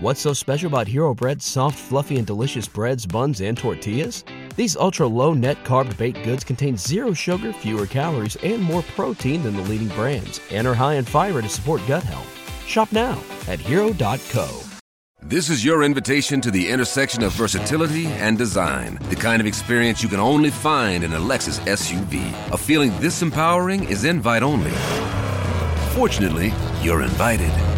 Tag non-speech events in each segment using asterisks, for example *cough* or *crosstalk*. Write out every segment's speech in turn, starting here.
What's so special about Hero Bread's soft, fluffy, and delicious breads, buns, and tortillas? These ultra low net carb baked goods contain zero sugar, fewer calories, and more protein than the leading brands, and are high in fiber to support gut health. Shop now at hero.co. This is your invitation to the intersection of versatility and design. The kind of experience you can only find in a Lexus SUV. A feeling this empowering is invite only. Fortunately, you're invited.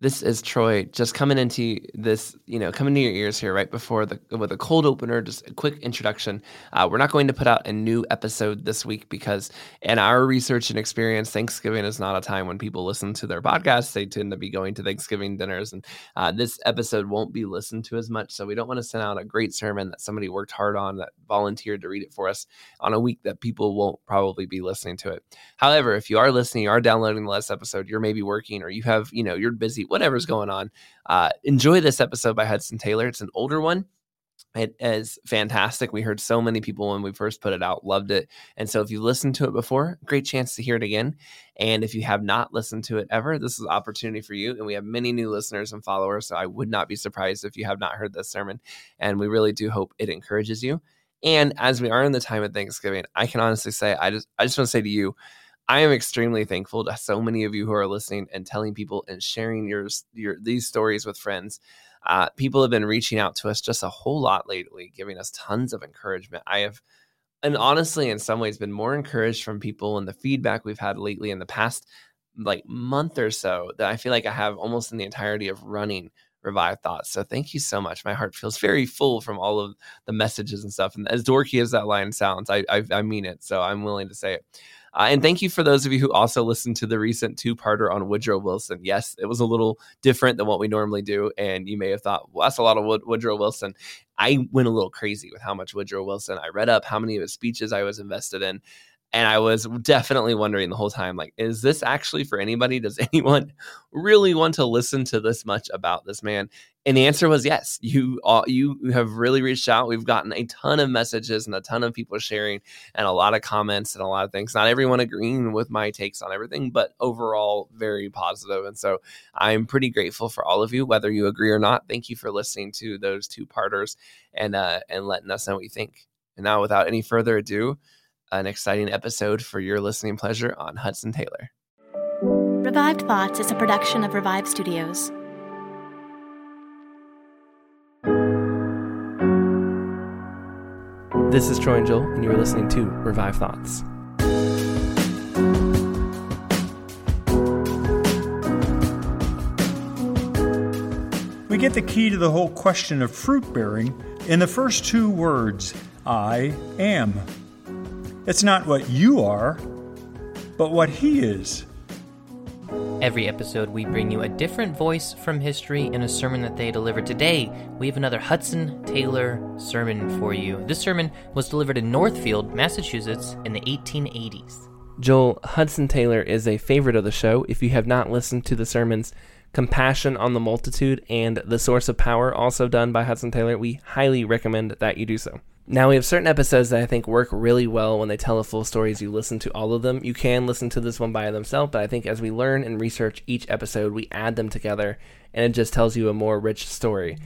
This is Troy just coming into this, you know, coming to your ears here right before the with a cold opener, just a quick introduction. Uh, we're not going to put out a new episode this week because, in our research and experience, Thanksgiving is not a time when people listen to their podcasts. They tend to be going to Thanksgiving dinners, and uh, this episode won't be listened to as much. So we don't want to send out a great sermon that somebody worked hard on, that volunteered to read it for us on a week that people won't probably be listening to it. However, if you are listening, you are downloading the last episode, you're maybe working or you have, you know, you're busy whatever's going on. Uh, enjoy this episode by Hudson Taylor. It's an older one. It is fantastic. We heard so many people when we first put it out, loved it. And so if you've listened to it before, great chance to hear it again. And if you have not listened to it ever, this is opportunity for you. And we have many new listeners and followers. So I would not be surprised if you have not heard this sermon. And we really do hope it encourages you. And as we are in the time of Thanksgiving, I can honestly say, I just I just want to say to you, I am extremely thankful to so many of you who are listening and telling people and sharing your your these stories with friends. Uh, people have been reaching out to us just a whole lot lately, giving us tons of encouragement. I have, and honestly, in some ways, been more encouraged from people and the feedback we've had lately in the past like month or so that I feel like I have almost in the entirety of running Revived Thoughts. So thank you so much. My heart feels very full from all of the messages and stuff. And as dorky as that line sounds, I I, I mean it. So I'm willing to say it. Uh, and thank you for those of you who also listened to the recent two parter on Woodrow Wilson. Yes, it was a little different than what we normally do. And you may have thought, well, that's a lot of Wood- Woodrow Wilson. I went a little crazy with how much Woodrow Wilson I read up, how many of his speeches I was invested in. And I was definitely wondering the whole time, like, is this actually for anybody? Does *laughs* anyone really want to listen to this much about this man? And the answer was yes. You all, you have really reached out. We've gotten a ton of messages and a ton of people sharing and a lot of comments and a lot of things. Not everyone agreeing with my takes on everything, but overall very positive. And so I'm pretty grateful for all of you, whether you agree or not. Thank you for listening to those two parters and uh, and letting us know what you think. And now, without any further ado, an exciting episode for your listening pleasure on Hudson Taylor. Revived Thoughts is a production of Revive Studios. This is Troy and Joel, and you are listening to Revived Thoughts. We get the key to the whole question of fruit bearing in the first two words I am. It's not what you are, but what He is. Every episode, we bring you a different voice from history in a sermon that they delivered. Today, we have another Hudson Taylor sermon for you. This sermon was delivered in Northfield, Massachusetts in the 1880s. Joel Hudson Taylor is a favorite of the show. If you have not listened to the sermons Compassion on the Multitude and The Source of Power, also done by Hudson Taylor, we highly recommend that you do so. Now, we have certain episodes that I think work really well when they tell a full story as You listen to all of them. You can listen to this one by themselves, but I think as we learn and research each episode, we add them together and it just tells you a more rich story.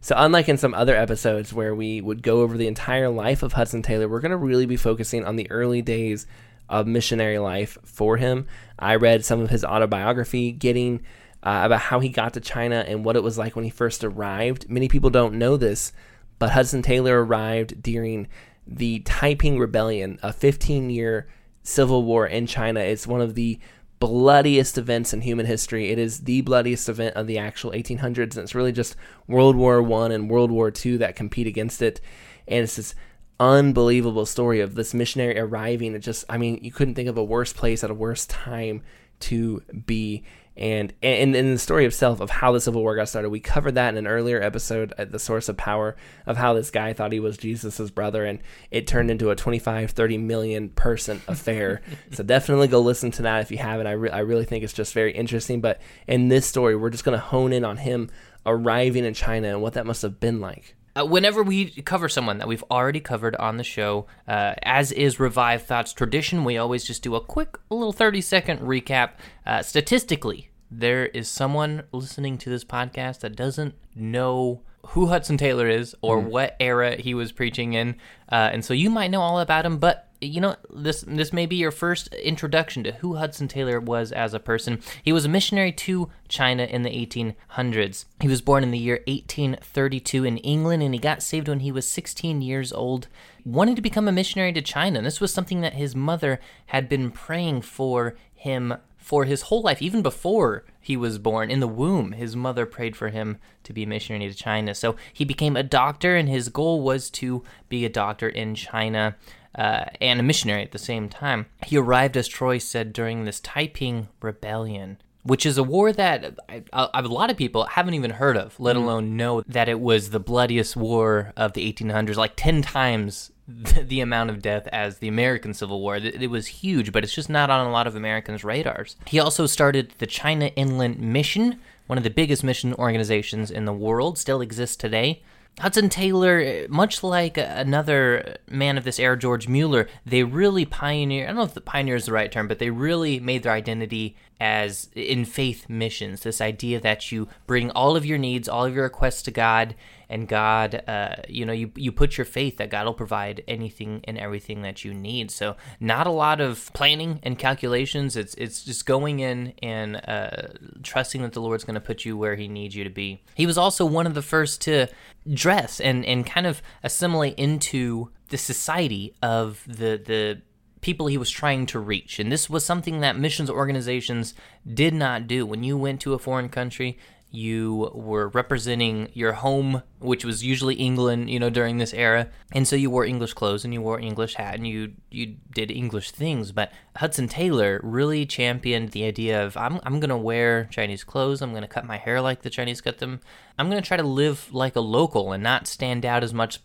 So, unlike in some other episodes where we would go over the entire life of Hudson Taylor, we're going to really be focusing on the early days of missionary life for him. I read some of his autobiography, getting uh, about how he got to China and what it was like when he first arrived. Many people don't know this, but Hudson Taylor arrived during the Taiping Rebellion, a 15 year civil war in China. It's one of the bloodiest events in human history. It is the bloodiest event of the actual 1800s, and it's really just World War One and World War Two that compete against it. And it's this unbelievable story of this missionary arriving. It just, I mean, you couldn't think of a worse place at a worse time to be. And and in the story itself of how the Civil War got started, we covered that in an earlier episode at the Source of Power of how this guy thought he was Jesus's brother, and it turned into a 25, 30 million person affair. *laughs* so definitely go listen to that if you haven't. I, re- I really think it's just very interesting. But in this story, we're just going to hone in on him arriving in China and what that must have been like. Uh, whenever we cover someone that we've already covered on the show, uh, as is Revived Thoughts tradition, we always just do a quick little 30 second recap. Uh, statistically, there is someone listening to this podcast that doesn't know who Hudson Taylor is or what era he was preaching in. Uh, and so you might know all about him, but you know this this may be your first introduction to who Hudson Taylor was as a person. He was a missionary to China in the 1800s. He was born in the year 1832 in England and he got saved when he was 16 years old, wanting to become a missionary to China. This was something that his mother had been praying for him for his whole life, even before he was born in the womb. His mother prayed for him to be a missionary to China. So he became a doctor, and his goal was to be a doctor in China. Uh, and a missionary at the same time. He arrived, as Troy said, during this Taiping Rebellion, which is a war that I, I, a lot of people haven't even heard of, let alone know that it was the bloodiest war of the 1800s, like 10 times the, the amount of death as the American Civil War. It, it was huge, but it's just not on a lot of Americans' radars. He also started the China Inland Mission, one of the biggest mission organizations in the world, still exists today. Hudson Taylor, much like another man of this era, George Mueller, they really pioneer. I don't know if the pioneer is the right term, but they really made their identity as in faith missions. This idea that you bring all of your needs, all of your requests to God, and God, uh, you know, you you put your faith that God will provide anything and everything that you need. So not a lot of planning and calculations. It's it's just going in and uh, trusting that the Lord's going to put you where He needs you to be. He was also one of the first to dress and and kind of assimilate into the society of the the people he was trying to reach. And this was something that missions organizations did not do. When you went to a foreign country, you were representing your home, which was usually England, you know, during this era. And so you wore English clothes and you wore English hat and you you did English things. But Hudson Taylor really championed the idea of I'm I'm gonna wear Chinese clothes, I'm gonna cut my hair like the Chinese cut them. I'm gonna try to live like a local and not stand out as much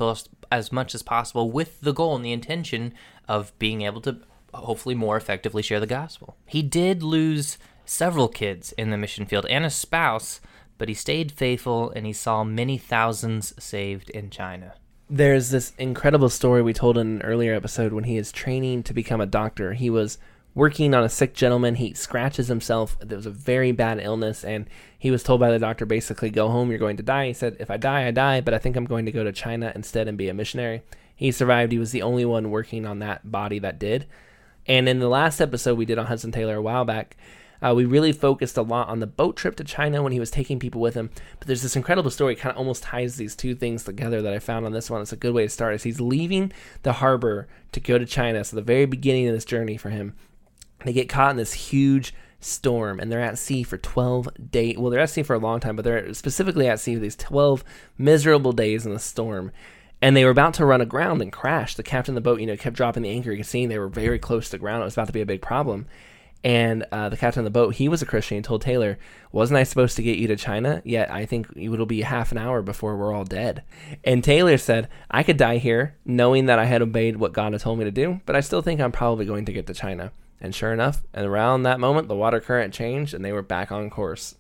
as much as possible with the goal and the intention of being able to hopefully more effectively share the gospel. He did lose several kids in the mission field and a spouse, but he stayed faithful and he saw many thousands saved in China. There's this incredible story we told in an earlier episode when he is training to become a doctor. He was working on a sick gentleman. He scratches himself. There was a very bad illness, and he was told by the doctor basically, go home, you're going to die. He said, if I die, I die, but I think I'm going to go to China instead and be a missionary. He survived. He was the only one working on that body that did. And in the last episode we did on Hudson Taylor a while back, uh, we really focused a lot on the boat trip to China when he was taking people with him. But there's this incredible story, kind of almost ties these two things together that I found on this one. It's a good way to start. Is he's leaving the harbor to go to China, so the very beginning of this journey for him, they get caught in this huge storm and they're at sea for 12 days well they're at sea for a long time but they're specifically at sea for these 12 miserable days in the storm and they were about to run aground and crash the captain of the boat you know kept dropping the anchor you could see they were very close to the ground it was about to be a big problem and uh, the captain of the boat, he was a Christian told Taylor, Wasn't I supposed to get you to China? Yet I think it'll be half an hour before we're all dead. And Taylor said, I could die here knowing that I had obeyed what God had told me to do, but I still think I'm probably going to get to China. And sure enough, and around that moment, the water current changed and they were back on course.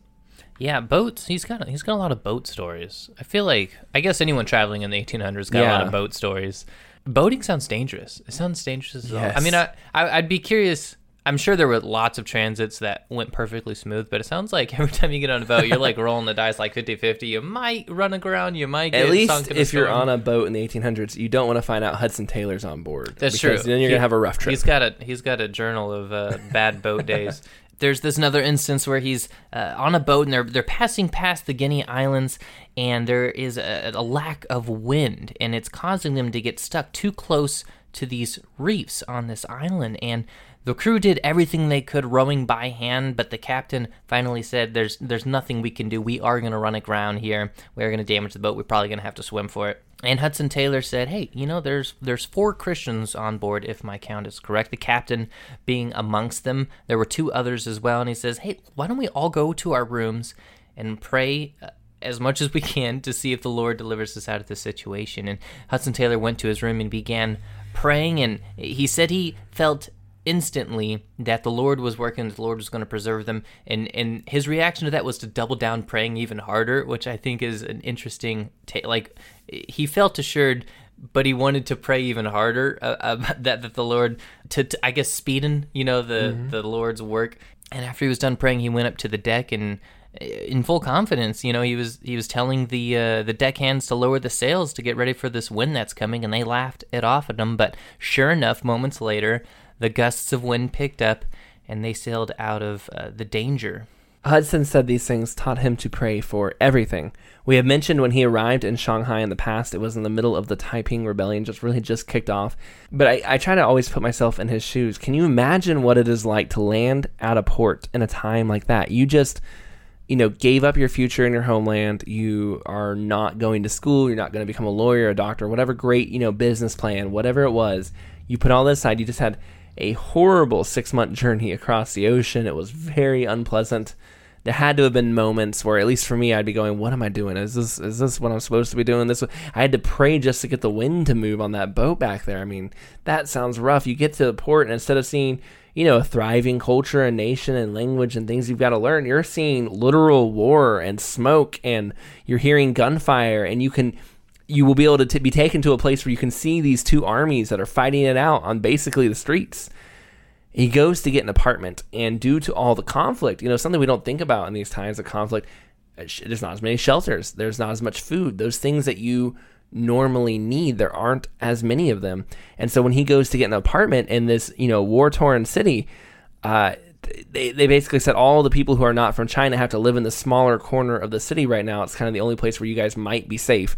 Yeah, boats. He's got he's got a lot of boat stories. I feel like I guess anyone traveling in the 1800s got a lot of boat stories. Boating sounds dangerous. It sounds dangerous as well. I mean, I, I I'd be curious. I'm sure there were lots of transits that went perfectly smooth, but it sounds like *laughs* every time you get on a boat, you're like rolling the dice like 50-50. You might run aground, you might get At least if you're on a boat in the 1800s, you don't want to find out Hudson Taylor's on board. That's because true. Then you're He- gonna have a rough trip. He's got a he's got a journal of uh, bad boat *laughs* days. There's this another instance where he's uh, on a boat and they're they're passing past the Guinea Islands and there is a, a lack of wind and it's causing them to get stuck too close to these reefs on this island and the crew did everything they could rowing by hand, but the captain finally said, "There's there's nothing we can do. We are going to run aground here. We're going to damage the boat. We're probably going to have to swim for it." And Hudson Taylor said, "Hey, you know, there's there's four Christians on board, if my count is correct. The captain being amongst them. There were two others as well." And he says, "Hey, why don't we all go to our rooms and pray uh, as much as we can to see if the Lord delivers us out of this situation?" And Hudson Taylor went to his room and began praying, and he said he felt instantly that the Lord was working, the Lord was going to preserve them, and and his reaction to that was to double down, praying even harder, which I think is an interesting. Ta- like he felt assured, but he wanted to pray even harder uh, uh, *laughs* that that the Lord to, to I guess speeding, you know, the mm-hmm. the Lord's work. And after he was done praying, he went up to the deck and in full confidence. You know, he was he was telling the uh, the deckhands to lower the sails to get ready for this wind that's coming, and they laughed it off at him. But sure enough, moments later, the gusts of wind picked up, and they sailed out of uh, the danger. Hudson said these things taught him to pray for everything. We have mentioned when he arrived in Shanghai in the past, it was in the middle of the Taiping Rebellion, just really just kicked off. But I, I try to always put myself in his shoes. Can you imagine what it is like to land at a port in a time like that? You just, you know, gave up your future in your homeland. You are not going to school. You're not going to become a lawyer, a doctor, whatever great, you know, business plan, whatever it was. You put all this aside. You just had a horrible six month journey across the ocean. It was very unpleasant. There had to have been moments where, at least for me, I'd be going, "What am I doing? Is this is this what I'm supposed to be doing?" This I had to pray just to get the wind to move on that boat back there. I mean, that sounds rough. You get to the port, and instead of seeing you know a thriving culture and nation and language and things you've got to learn, you're seeing literal war and smoke, and you're hearing gunfire, and you can you will be able to t- be taken to a place where you can see these two armies that are fighting it out on basically the streets. He goes to get an apartment, and due to all the conflict, you know, something we don't think about in these times of conflict, uh, there's not as many shelters, there's not as much food, those things that you normally need, there aren't as many of them. And so when he goes to get an apartment in this, you know, war torn city, uh, they, they basically said all the people who are not from China have to live in the smaller corner of the city right now. It's kind of the only place where you guys might be safe.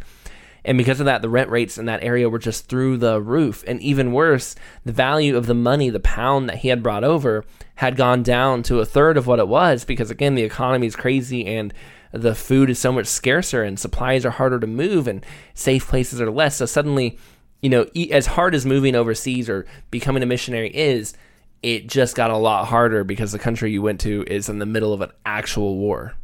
And because of that, the rent rates in that area were just through the roof. And even worse, the value of the money, the pound that he had brought over, had gone down to a third of what it was because, again, the economy is crazy and the food is so much scarcer and supplies are harder to move and safe places are less. So suddenly, you know, as hard as moving overseas or becoming a missionary is, it just got a lot harder because the country you went to is in the middle of an actual war.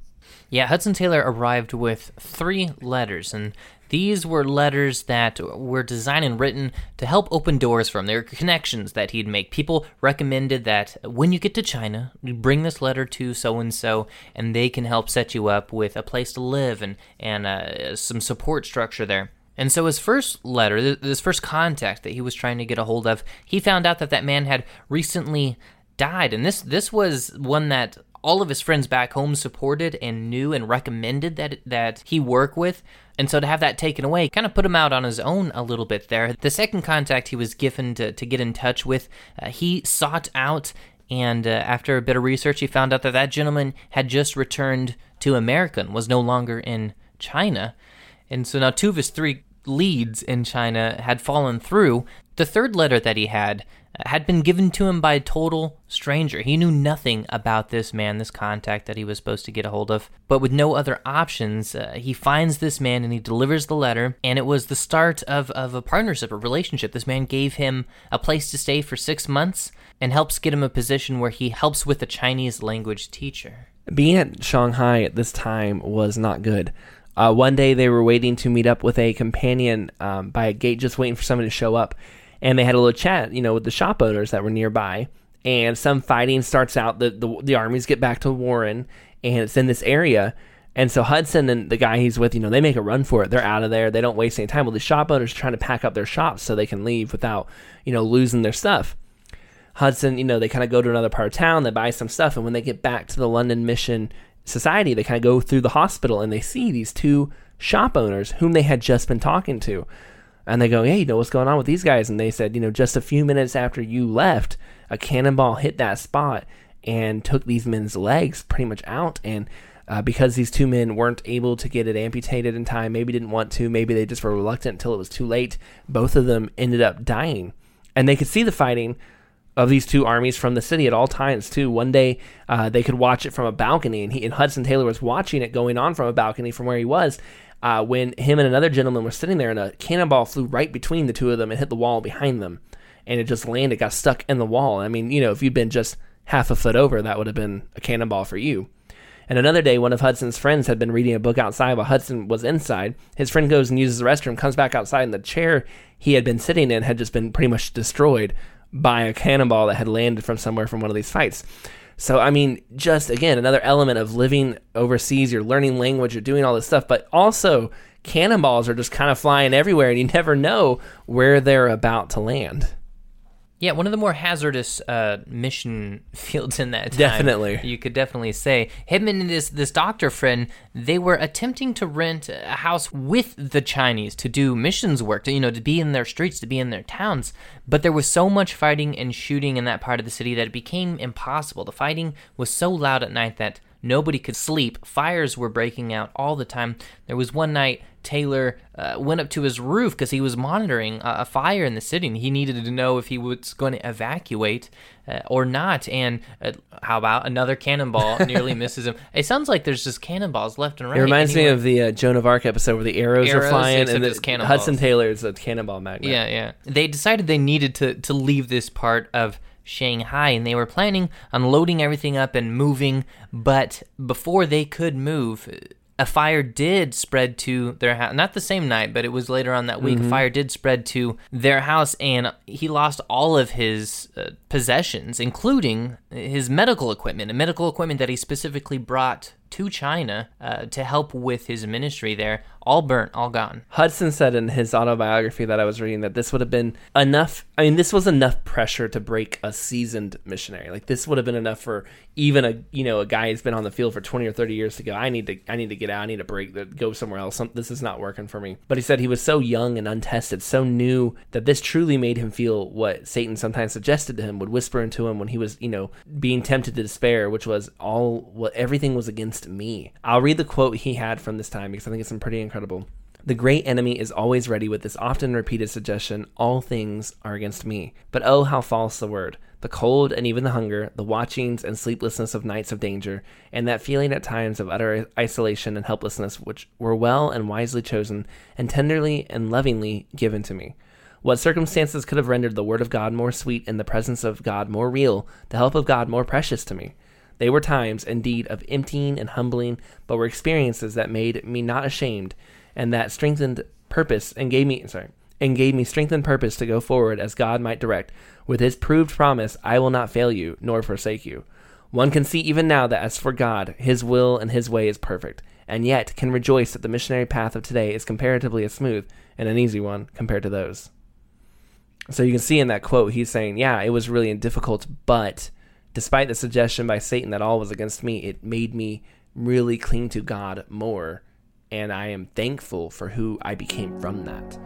Yeah, Hudson Taylor arrived with three letters, and these were letters that were designed and written to help open doors for him. They were connections that he'd make. People recommended that when you get to China, you bring this letter to so and so, and they can help set you up with a place to live and and uh, some support structure there. And so his first letter, this first contact that he was trying to get a hold of, he found out that that man had recently died, and this this was one that all of his friends back home supported and knew and recommended that that he work with. And so to have that taken away kind of put him out on his own a little bit there. The second contact he was given to, to get in touch with, uh, he sought out, and uh, after a bit of research, he found out that that gentleman had just returned to America and was no longer in China. And so now two of his three leads in China had fallen through. The third letter that he had had been given to him by a total stranger. He knew nothing about this man, this contact that he was supposed to get a hold of. But with no other options, uh, he finds this man and he delivers the letter. And it was the start of, of a partnership, a relationship. This man gave him a place to stay for six months and helps get him a position where he helps with a Chinese language teacher. Being at Shanghai at this time was not good. Uh, one day they were waiting to meet up with a companion um, by a gate, just waiting for somebody to show up and they had a little chat, you know, with the shop owners that were nearby. And some fighting starts out. The, the the armies get back to Warren, and it's in this area. And so Hudson and the guy he's with, you know, they make a run for it. They're out of there. They don't waste any time. Well, the shop owners are trying to pack up their shops so they can leave without, you know, losing their stuff. Hudson, you know, they kind of go to another part of town, they buy some stuff, and when they get back to the London Mission Society, they kind of go through the hospital and they see these two shop owners whom they had just been talking to and they go, "Hey, you know what's going on with these guys?" And they said, "You know, just a few minutes after you left, a cannonball hit that spot and took these men's legs pretty much out." And uh, because these two men weren't able to get it amputated in time, maybe didn't want to, maybe they just were reluctant until it was too late. Both of them ended up dying, and they could see the fighting of these two armies from the city at all times too. One day uh, they could watch it from a balcony, and he and Hudson Taylor was watching it going on from a balcony from where he was. Uh, when him and another gentleman were sitting there, and a cannonball flew right between the two of them and hit the wall behind them, and it just landed, got stuck in the wall. I mean, you know, if you'd been just half a foot over, that would have been a cannonball for you. And another day, one of Hudson's friends had been reading a book outside while Hudson was inside. His friend goes and uses the restroom, comes back outside, and the chair he had been sitting in had just been pretty much destroyed by a cannonball that had landed from somewhere from one of these fights. So, I mean, just again, another element of living overseas, you're learning language, you're doing all this stuff, but also cannonballs are just kind of flying everywhere and you *laughs* never know where they're about to land. Yeah, one of the more hazardous uh, mission *laughs* fields in that time. Definitely. You could definitely say. Him and this, this doctor friend, they were attempting to rent a house with the Chinese to do missions work, to, you know, to be in their streets, to be in their towns. But there was so much fighting and shooting in that part of the city that it became impossible. The fighting was so loud at night that nobody could sleep. Fires were breaking out all the time. There was one night Taylor uh, went up to his roof because he was monitoring a, a, fire in the city and he needed to know if he was going to evacuate uh, or not. And uh, how about another cannonball *laughs* nearly misses him? It sounds like there's just cannonballs left and right. It reminds me of the uh, Joan of Arc episode where the arrows, Arrows, are flying and the. Hudson Taylor is a cannonball magnet. Yeah, yeah. They decided they needed to, to leave this part of Shanghai and they were planning on loading everything up and moving, but before they could move, a fire did spread to their house. Not the same night, but it was later on that week. A fire did spread to their house, and he lost all of his uh, possessions, including his medical equipment, a medical equipment that he specifically brought to China uh, to help with his ministry there. All burnt, all gone. Hudson said in his autobiography that I was reading that this would have been enough. I mean, this was enough pressure to break a seasoned missionary. Like this would have been enough for even a you know a guy who's been on the field for twenty or thirty years to go. I need to I need to get out. I need to break. The, go somewhere else. This is not working for me. But he said he was so young and untested, so new that this truly made him feel what Satan sometimes suggested to him, would whisper into him when he was you know being tempted to despair, which was all what everything was against me. I'll read the quote he had from this time because I think it's pretty incredible. The great enemy is always ready with this often repeated suggestion all things are against me. But oh, how false the word. The cold and even the hunger, the watchings and sleeplessness of nights of danger, and that feeling at times of utter isolation and helplessness, which were well and wisely chosen, and tenderly and lovingly given to me. What circumstances could have rendered the word of God more sweet and the presence of God more real, the help of God more precious to me? They were times, indeed, of emptying and humbling, but were experiences that made me not ashamed, and that strengthened purpose and gave me sorry and gave me strength and purpose to go forward as God might direct. With his proved promise, I will not fail you, nor forsake you. One can see even now that as for God, his will and his way is perfect, and yet can rejoice that the missionary path of today is comparatively a smooth and an easy one compared to those. So you can see in that quote, he's saying, Yeah, it was really difficult, but despite the suggestion by Satan that all was against me, it made me really cling to God more. And I am thankful for who I became from that.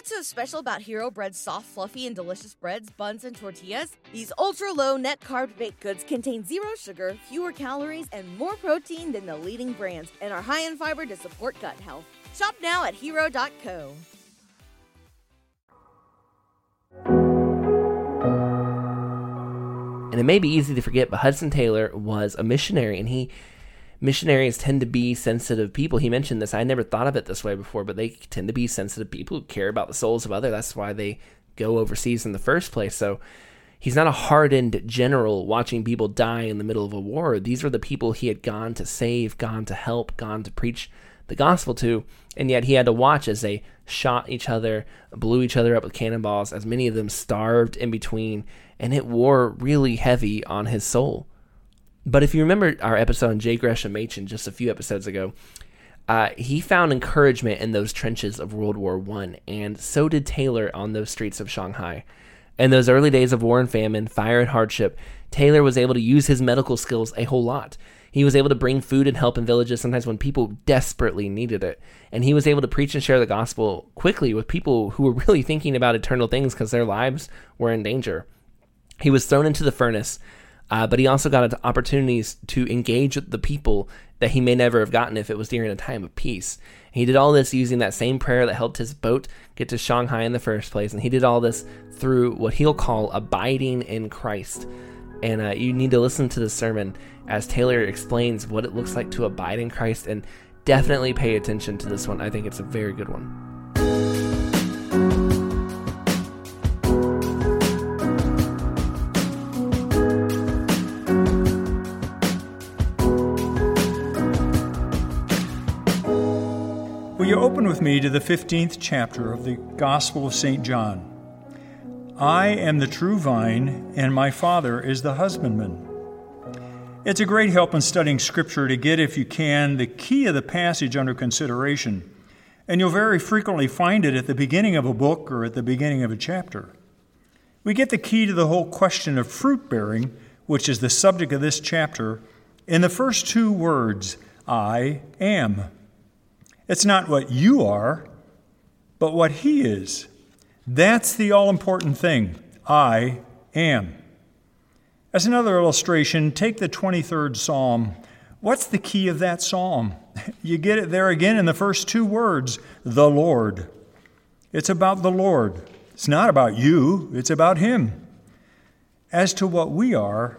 What's so special about Hero Bread's soft, fluffy, and delicious breads, buns, and tortillas? These ultra low net carb baked goods contain zero sugar, fewer calories, and more protein than the leading brands, and are high in fiber to support gut health. Shop now at hero.co. It may be easy to forget, but Hudson Taylor was a missionary, and he missionaries tend to be sensitive people. He mentioned this. I never thought of it this way before, but they tend to be sensitive people who care about the souls of others. That's why they go overseas in the first place. So he's not a hardened general watching people die in the middle of a war. These were the people he had gone to save, gone to help, gone to preach the gospel to, and yet he had to watch as they shot each other, blew each other up with cannonballs, as many of them starved in between, and it wore really heavy on his soul. But if you remember our episode on J. Gresham Machen just a few episodes ago, uh, he found encouragement in those trenches of World War One, and so did Taylor on those streets of Shanghai. In those early days of war and famine, fire and hardship, Taylor was able to use his medical skills a whole lot. He was able to bring food and help in villages sometimes when people desperately needed it. And he was able to preach and share the gospel quickly with people who were really thinking about eternal things because their lives were in danger. He was thrown into the furnace, uh, but he also got opportunities to engage with the people that he may never have gotten if it was during a time of peace. He did all this using that same prayer that helped his boat get to Shanghai in the first place, and he did all this through what he'll call abiding in Christ. And uh, you need to listen to the sermon as Taylor explains what it looks like to abide in Christ, and definitely pay attention to this one. I think it's a very good one. Open with me to the 15th chapter of the Gospel of St. John? I am the true vine, and my Father is the husbandman. It's a great help in studying Scripture to get, if you can, the key of the passage under consideration, and you'll very frequently find it at the beginning of a book or at the beginning of a chapter. We get the key to the whole question of fruit bearing, which is the subject of this chapter, in the first two words I am. It's not what you are, but what He is. That's the all important thing. I am. As another illustration, take the 23rd Psalm. What's the key of that psalm? *laughs* You get it there again in the first two words the Lord. It's about the Lord. It's not about you, it's about Him. As to what we are,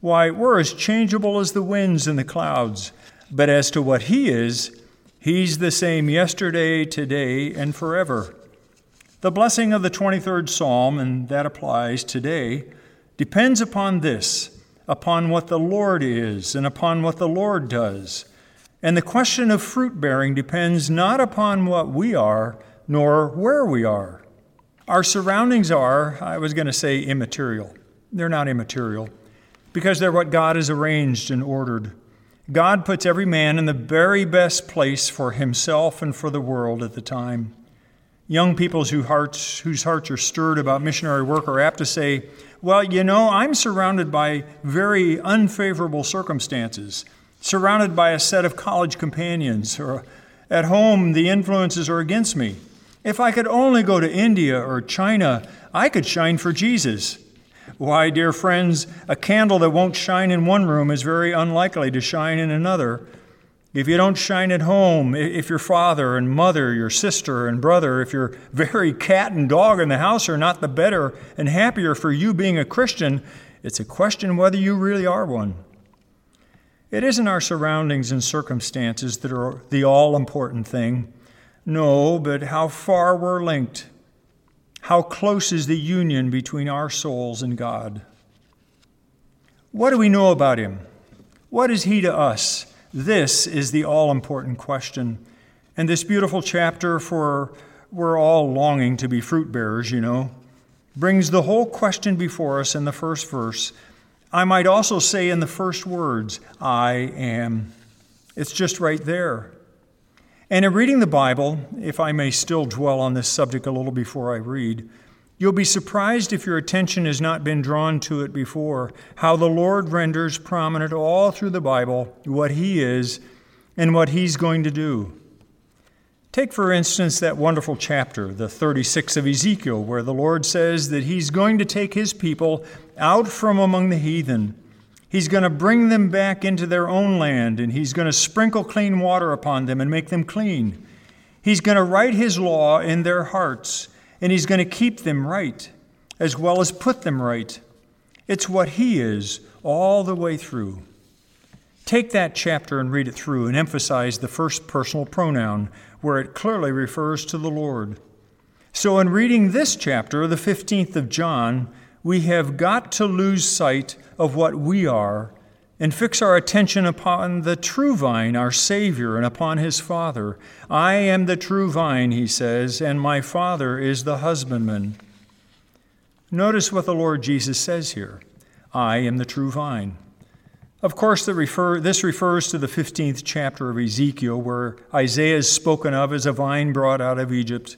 why, we're as changeable as the winds and the clouds. But as to what He is, He's the same yesterday, today, and forever. The blessing of the 23rd Psalm, and that applies today, depends upon this upon what the Lord is and upon what the Lord does. And the question of fruit bearing depends not upon what we are, nor where we are. Our surroundings are, I was going to say, immaterial. They're not immaterial because they're what God has arranged and ordered. God puts every man in the very best place for himself and for the world at the time. Young people whose hearts, whose hearts are stirred about missionary work are apt to say, Well, you know, I'm surrounded by very unfavorable circumstances, surrounded by a set of college companions, or at home the influences are against me. If I could only go to India or China, I could shine for Jesus. Why, dear friends, a candle that won't shine in one room is very unlikely to shine in another. If you don't shine at home, if your father and mother, your sister and brother, if your very cat and dog in the house are not the better and happier for you being a Christian, it's a question whether you really are one. It isn't our surroundings and circumstances that are the all important thing. No, but how far we're linked how close is the union between our souls and God? What do we know about Him? What is He to us? This is the all important question. And this beautiful chapter, for we're all longing to be fruit bearers, you know, brings the whole question before us in the first verse. I might also say in the first words, I am. It's just right there. And in reading the Bible, if I may still dwell on this subject a little before I read, you'll be surprised if your attention has not been drawn to it before, how the Lord renders prominent all through the Bible what He is and what He's going to do. Take, for instance, that wonderful chapter, the 36 of Ezekiel, where the Lord says that He's going to take His people out from among the heathen He's going to bring them back into their own land, and He's going to sprinkle clean water upon them and make them clean. He's going to write His law in their hearts, and He's going to keep them right, as well as put them right. It's what He is all the way through. Take that chapter and read it through and emphasize the first personal pronoun, where it clearly refers to the Lord. So, in reading this chapter, the 15th of John, we have got to lose sight of what we are and fix our attention upon the true vine, our Savior, and upon his Father. I am the true vine, he says, and my Father is the husbandman. Notice what the Lord Jesus says here I am the true vine. Of course, refer, this refers to the 15th chapter of Ezekiel, where Isaiah is spoken of as a vine brought out of Egypt.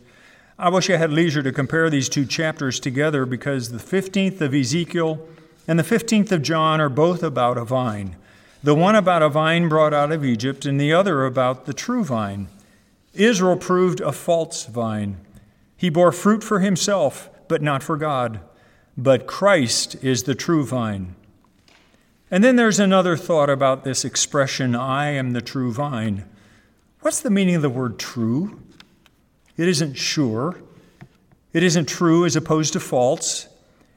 I wish I had leisure to compare these two chapters together because the 15th of Ezekiel and the 15th of John are both about a vine. The one about a vine brought out of Egypt, and the other about the true vine. Israel proved a false vine. He bore fruit for himself, but not for God. But Christ is the true vine. And then there's another thought about this expression, I am the true vine. What's the meaning of the word true? It isn't sure. It isn't true as opposed to false.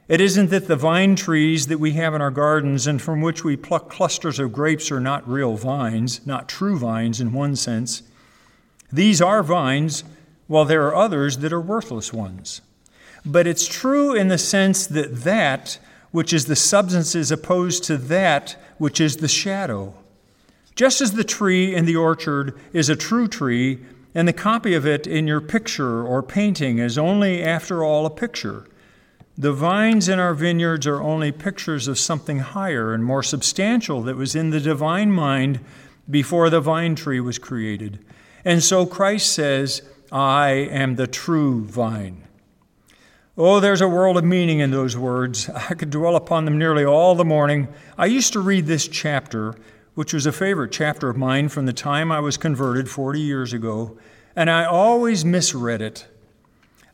It isn't that the vine trees that we have in our gardens and from which we pluck clusters of grapes are not real vines, not true vines in one sense. These are vines, while there are others that are worthless ones. But it's true in the sense that that which is the substance is opposed to that which is the shadow. Just as the tree in the orchard is a true tree, and the copy of it in your picture or painting is only, after all, a picture. The vines in our vineyards are only pictures of something higher and more substantial that was in the divine mind before the vine tree was created. And so Christ says, I am the true vine. Oh, there's a world of meaning in those words. *laughs* I could dwell upon them nearly all the morning. I used to read this chapter, which was a favorite chapter of mine from the time I was converted 40 years ago, and I always misread it.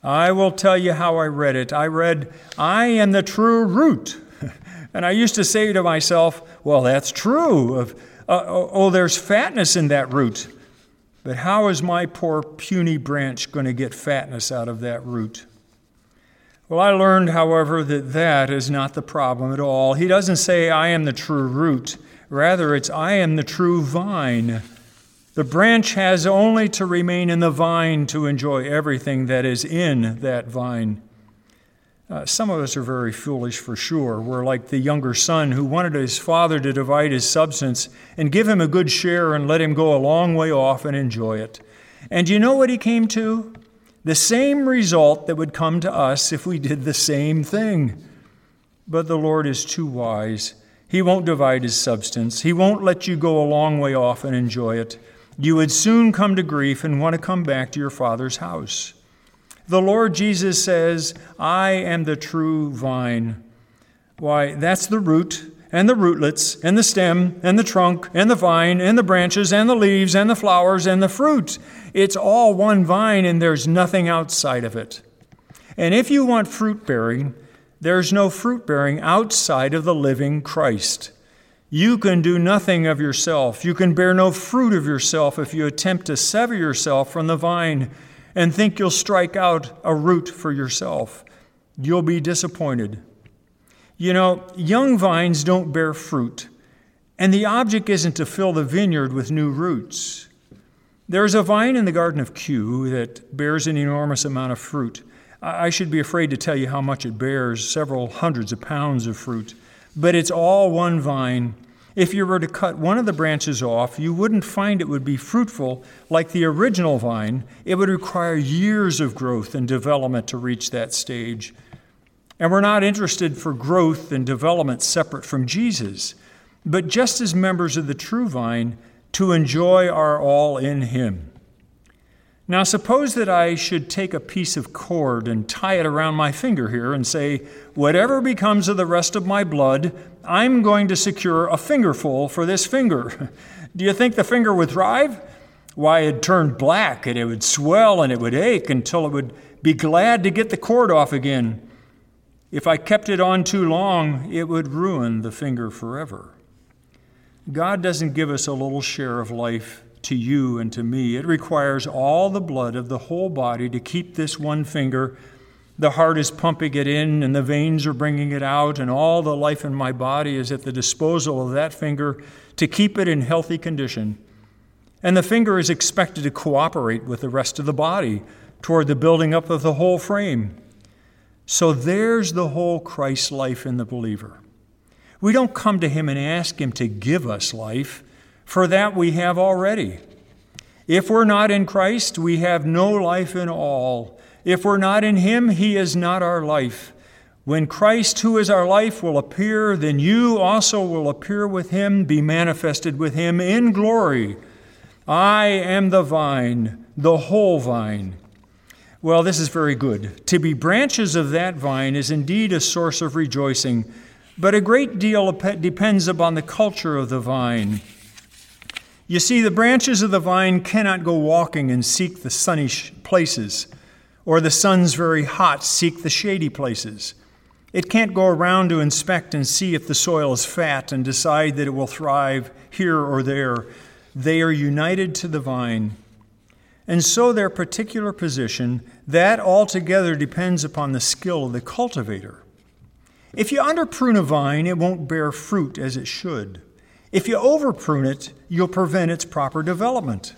I will tell you how I read it. I read, I am the true root. *laughs* and I used to say to myself, well, that's true. Of, uh, oh, oh, there's fatness in that root. But how is my poor puny branch going to get fatness out of that root? Well, I learned, however, that that is not the problem at all. He doesn't say, I am the true root. Rather, it's, I am the true vine. The branch has only to remain in the vine to enjoy everything that is in that vine. Uh, some of us are very foolish for sure. We're like the younger son who wanted his father to divide his substance and give him a good share and let him go a long way off and enjoy it. And you know what he came to? the same result that would come to us if we did the same thing. But the Lord is too wise. He won't divide his substance, He won't let you go a long way off and enjoy it. You would soon come to grief and want to come back to your Father's house. The Lord Jesus says, I am the true vine. Why, that's the root and the rootlets and the stem and the trunk and the vine and the branches and the leaves and the flowers and the fruit. It's all one vine and there's nothing outside of it. And if you want fruit bearing, there's no fruit bearing outside of the living Christ. You can do nothing of yourself. You can bear no fruit of yourself if you attempt to sever yourself from the vine and think you'll strike out a root for yourself. You'll be disappointed. You know, young vines don't bear fruit, and the object isn't to fill the vineyard with new roots. There's a vine in the Garden of Kew that bears an enormous amount of fruit. I should be afraid to tell you how much it bears, several hundreds of pounds of fruit, but it's all one vine. If you were to cut one of the branches off, you wouldn't find it would be fruitful like the original vine. It would require years of growth and development to reach that stage. And we're not interested for growth and development separate from Jesus, but just as members of the true vine, to enjoy our all in Him. Now, suppose that I should take a piece of cord and tie it around my finger here and say, Whatever becomes of the rest of my blood, I'm going to secure a fingerful for this finger. *laughs* Do you think the finger would thrive? Why, it'd turn black and it would swell and it would ache until it would be glad to get the cord off again. If I kept it on too long, it would ruin the finger forever. God doesn't give us a little share of life to you and to me. It requires all the blood of the whole body to keep this one finger. The heart is pumping it in, and the veins are bringing it out, and all the life in my body is at the disposal of that finger to keep it in healthy condition. And the finger is expected to cooperate with the rest of the body toward the building up of the whole frame. So there's the whole Christ life in the believer. We don't come to Him and ask Him to give us life, for that we have already. If we're not in Christ, we have no life in all. If we're not in Him, He is not our life. When Christ, who is our life, will appear, then you also will appear with Him, be manifested with Him in glory. I am the vine, the whole vine. Well, this is very good. To be branches of that vine is indeed a source of rejoicing but a great deal depends upon the culture of the vine. You see, the branches of the vine cannot go walking and seek the sunny places, or the sun's very hot, seek the shady places. It can't go around to inspect and see if the soil is fat and decide that it will thrive here or there. They are united to the vine. And so their particular position, that altogether depends upon the skill of the cultivator. If you underprune a vine, it won't bear fruit as it should. If you overprune it, you'll prevent its proper development.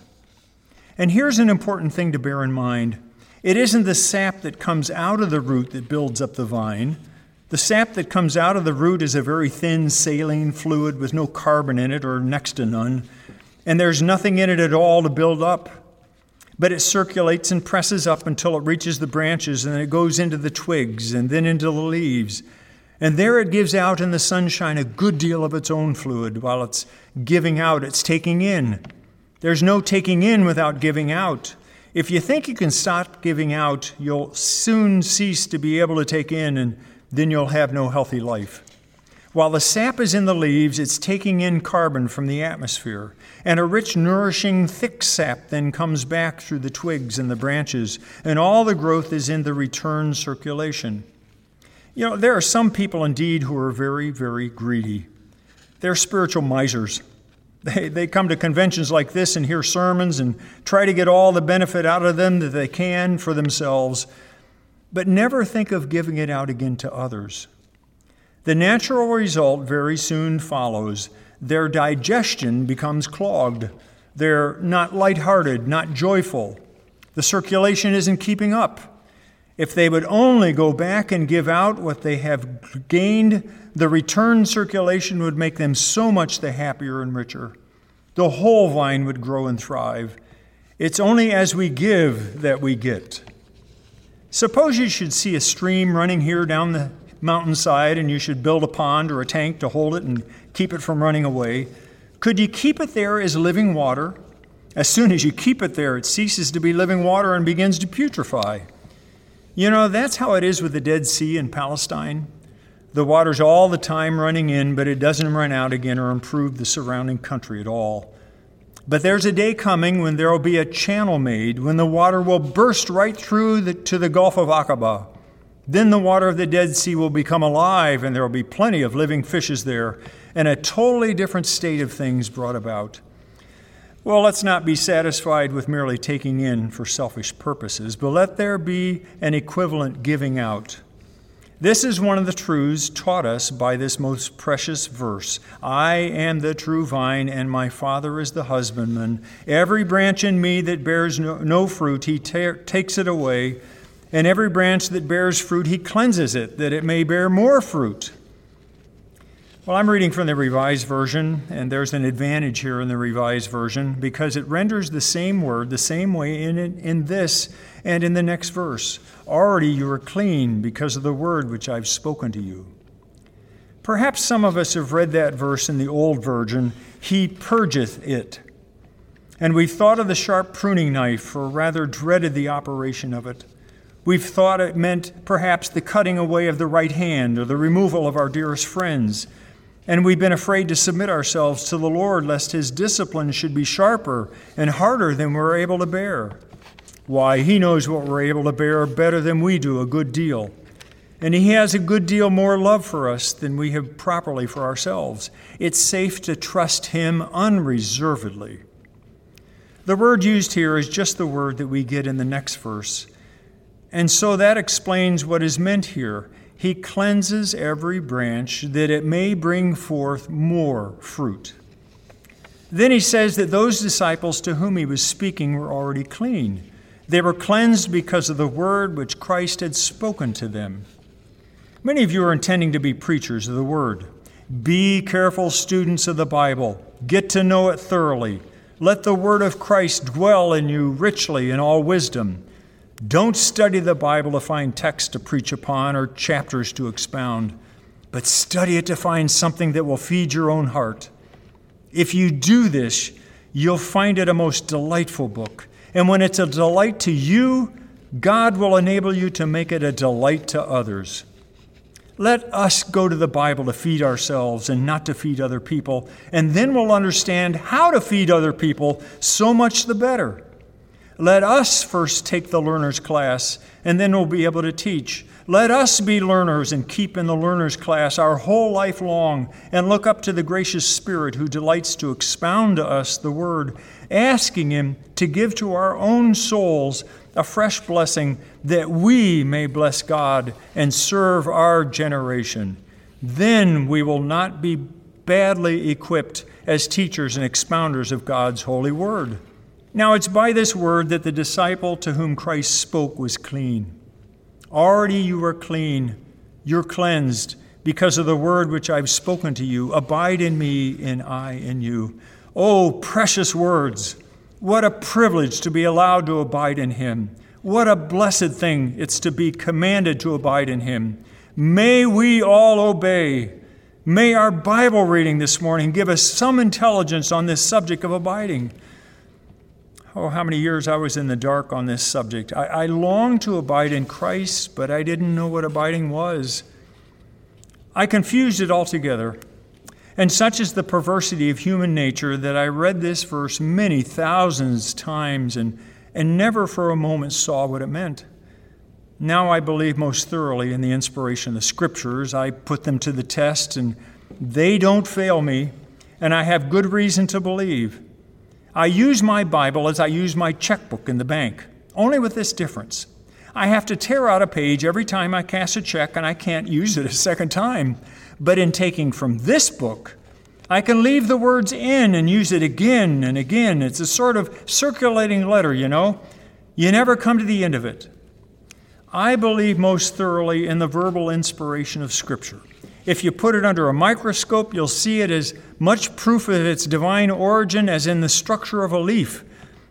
And here's an important thing to bear in mind it isn't the sap that comes out of the root that builds up the vine. The sap that comes out of the root is a very thin saline fluid with no carbon in it or next to none, and there's nothing in it at all to build up. But it circulates and presses up until it reaches the branches and it goes into the twigs and then into the leaves. And there it gives out in the sunshine a good deal of its own fluid. While it's giving out, it's taking in. There's no taking in without giving out. If you think you can stop giving out, you'll soon cease to be able to take in and then you'll have no healthy life. While the sap is in the leaves, it's taking in carbon from the atmosphere, and a rich, nourishing, thick sap then comes back through the twigs and the branches, and all the growth is in the return circulation. You know, there are some people indeed who are very, very greedy. They're spiritual misers. They, they come to conventions like this and hear sermons and try to get all the benefit out of them that they can for themselves but never think of giving it out again to others. The natural result very soon follows. Their digestion becomes clogged. They're not lighthearted, not joyful. The circulation isn't keeping up. If they would only go back and give out what they have gained, the return circulation would make them so much the happier and richer. The whole vine would grow and thrive. It's only as we give that we get. Suppose you should see a stream running here down the mountainside and you should build a pond or a tank to hold it and keep it from running away. Could you keep it there as living water? As soon as you keep it there, it ceases to be living water and begins to putrefy. You know, that's how it is with the Dead Sea in Palestine. The water's all the time running in, but it doesn't run out again or improve the surrounding country at all. But there's a day coming when there will be a channel made, when the water will burst right through the, to the Gulf of Aqaba. Then the water of the Dead Sea will become alive, and there will be plenty of living fishes there, and a totally different state of things brought about. Well, let's not be satisfied with merely taking in for selfish purposes, but let there be an equivalent giving out. This is one of the truths taught us by this most precious verse I am the true vine, and my Father is the husbandman. Every branch in me that bears no, no fruit, he ta- takes it away, and every branch that bears fruit, he cleanses it, that it may bear more fruit. Well, I'm reading from the Revised Version, and there's an advantage here in the Revised Version because it renders the same word the same way in, in this and in the next verse. Already you are clean because of the word which I've spoken to you. Perhaps some of us have read that verse in the Old Version, He purgeth it. And we've thought of the sharp pruning knife, or rather dreaded the operation of it. We've thought it meant perhaps the cutting away of the right hand or the removal of our dearest friends and we've been afraid to submit ourselves to the Lord lest his discipline should be sharper and harder than we're able to bear. Why, he knows what we're able to bear better than we do a good deal. And he has a good deal more love for us than we have properly for ourselves. It's safe to trust him unreservedly. The word used here is just the word that we get in the next verse. And so that explains what is meant here he cleanses every branch that it may bring forth more fruit. Then he says that those disciples to whom he was speaking were already clean. They were cleansed because of the word which Christ had spoken to them. Many of you are intending to be preachers of the word. Be careful students of the Bible. Get to know it thoroughly. Let the word of Christ dwell in you richly in all wisdom don't study the Bible to find texts to preach upon or chapters to expound, but study it to find something that will feed your own heart. If you do this, you'll find it a most delightful book. And when it's a delight to you, God will enable you to make it a delight to others. Let us go to the Bible to feed ourselves and not to feed other people, and then we'll understand how to feed other people so much the better. Let us first take the learner's class, and then we'll be able to teach. Let us be learners and keep in the learner's class our whole life long and look up to the gracious Spirit who delights to expound to us the Word, asking Him to give to our own souls a fresh blessing that we may bless God and serve our generation. Then we will not be badly equipped as teachers and expounders of God's holy Word. Now, it's by this word that the disciple to whom Christ spoke was clean. Already you are clean, you're cleansed because of the word which I've spoken to you. Abide in me, and I in you. Oh, precious words! What a privilege to be allowed to abide in Him. What a blessed thing it's to be commanded to abide in Him. May we all obey. May our Bible reading this morning give us some intelligence on this subject of abiding oh, how many years I was in the dark on this subject. I, I longed to abide in Christ, but I didn't know what abiding was. I confused it altogether. And such is the perversity of human nature that I read this verse many thousands times and, and never for a moment saw what it meant. Now I believe most thoroughly in the inspiration of the Scriptures. I put them to the test, and they don't fail me, and I have good reason to believe. I use my Bible as I use my checkbook in the bank, only with this difference. I have to tear out a page every time I cash a check, and I can't use it a second time. But in taking from this book, I can leave the words in and use it again and again. It's a sort of circulating letter, you know. You never come to the end of it. I believe most thoroughly in the verbal inspiration of Scripture. If you put it under a microscope, you'll see it as much proof of its divine origin as in the structure of a leaf.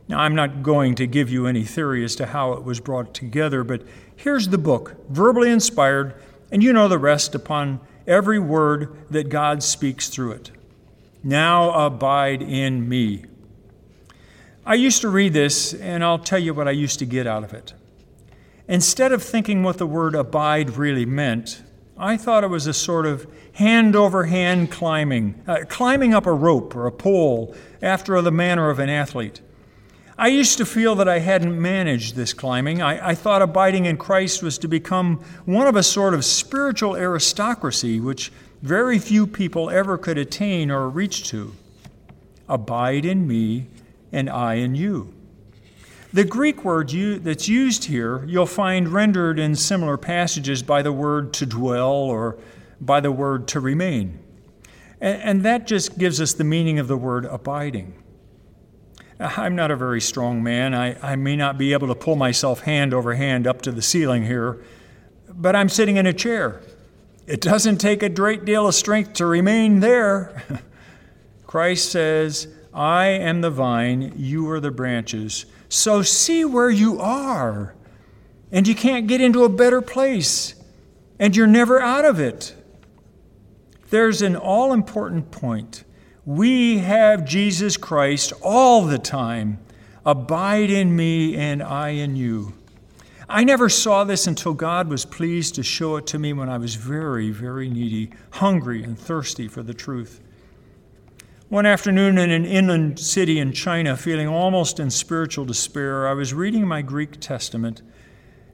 Now, I'm not going to give you any theory as to how it was brought together, but here's the book, verbally inspired, and you know the rest upon every word that God speaks through it. Now abide in me. I used to read this, and I'll tell you what I used to get out of it. Instead of thinking what the word abide really meant, I thought it was a sort of hand over hand climbing, uh, climbing up a rope or a pole after the manner of an athlete. I used to feel that I hadn't managed this climbing. I, I, thought abiding in Christ was to become one of a sort of spiritual aristocracy which very few people ever could attain or reach to. Abide in me, and I in you. The Greek word that's used here, you'll find rendered in similar passages by the word to dwell or by the word to remain. And, that just gives us the meaning of the word abiding. Uh, I'm not a very strong man. I, I may not be able to pull myself hand over hand up to the ceiling here, but I'm sitting in a chair. It doesn't take a great deal of strength to remain there. *laughs* Christ says, I am the vine, you are the branches. So see where you are. And you can't get into a better place. And you're never out of it. There's an all important point. We have Jesus Christ all the time. Abide in me and I in you. I never saw this until God was pleased to show it to me when I was very, very needy, hungry, and thirsty for the truth. One afternoon in an inland city in China, feeling almost in spiritual despair, I was reading my Greek Testament,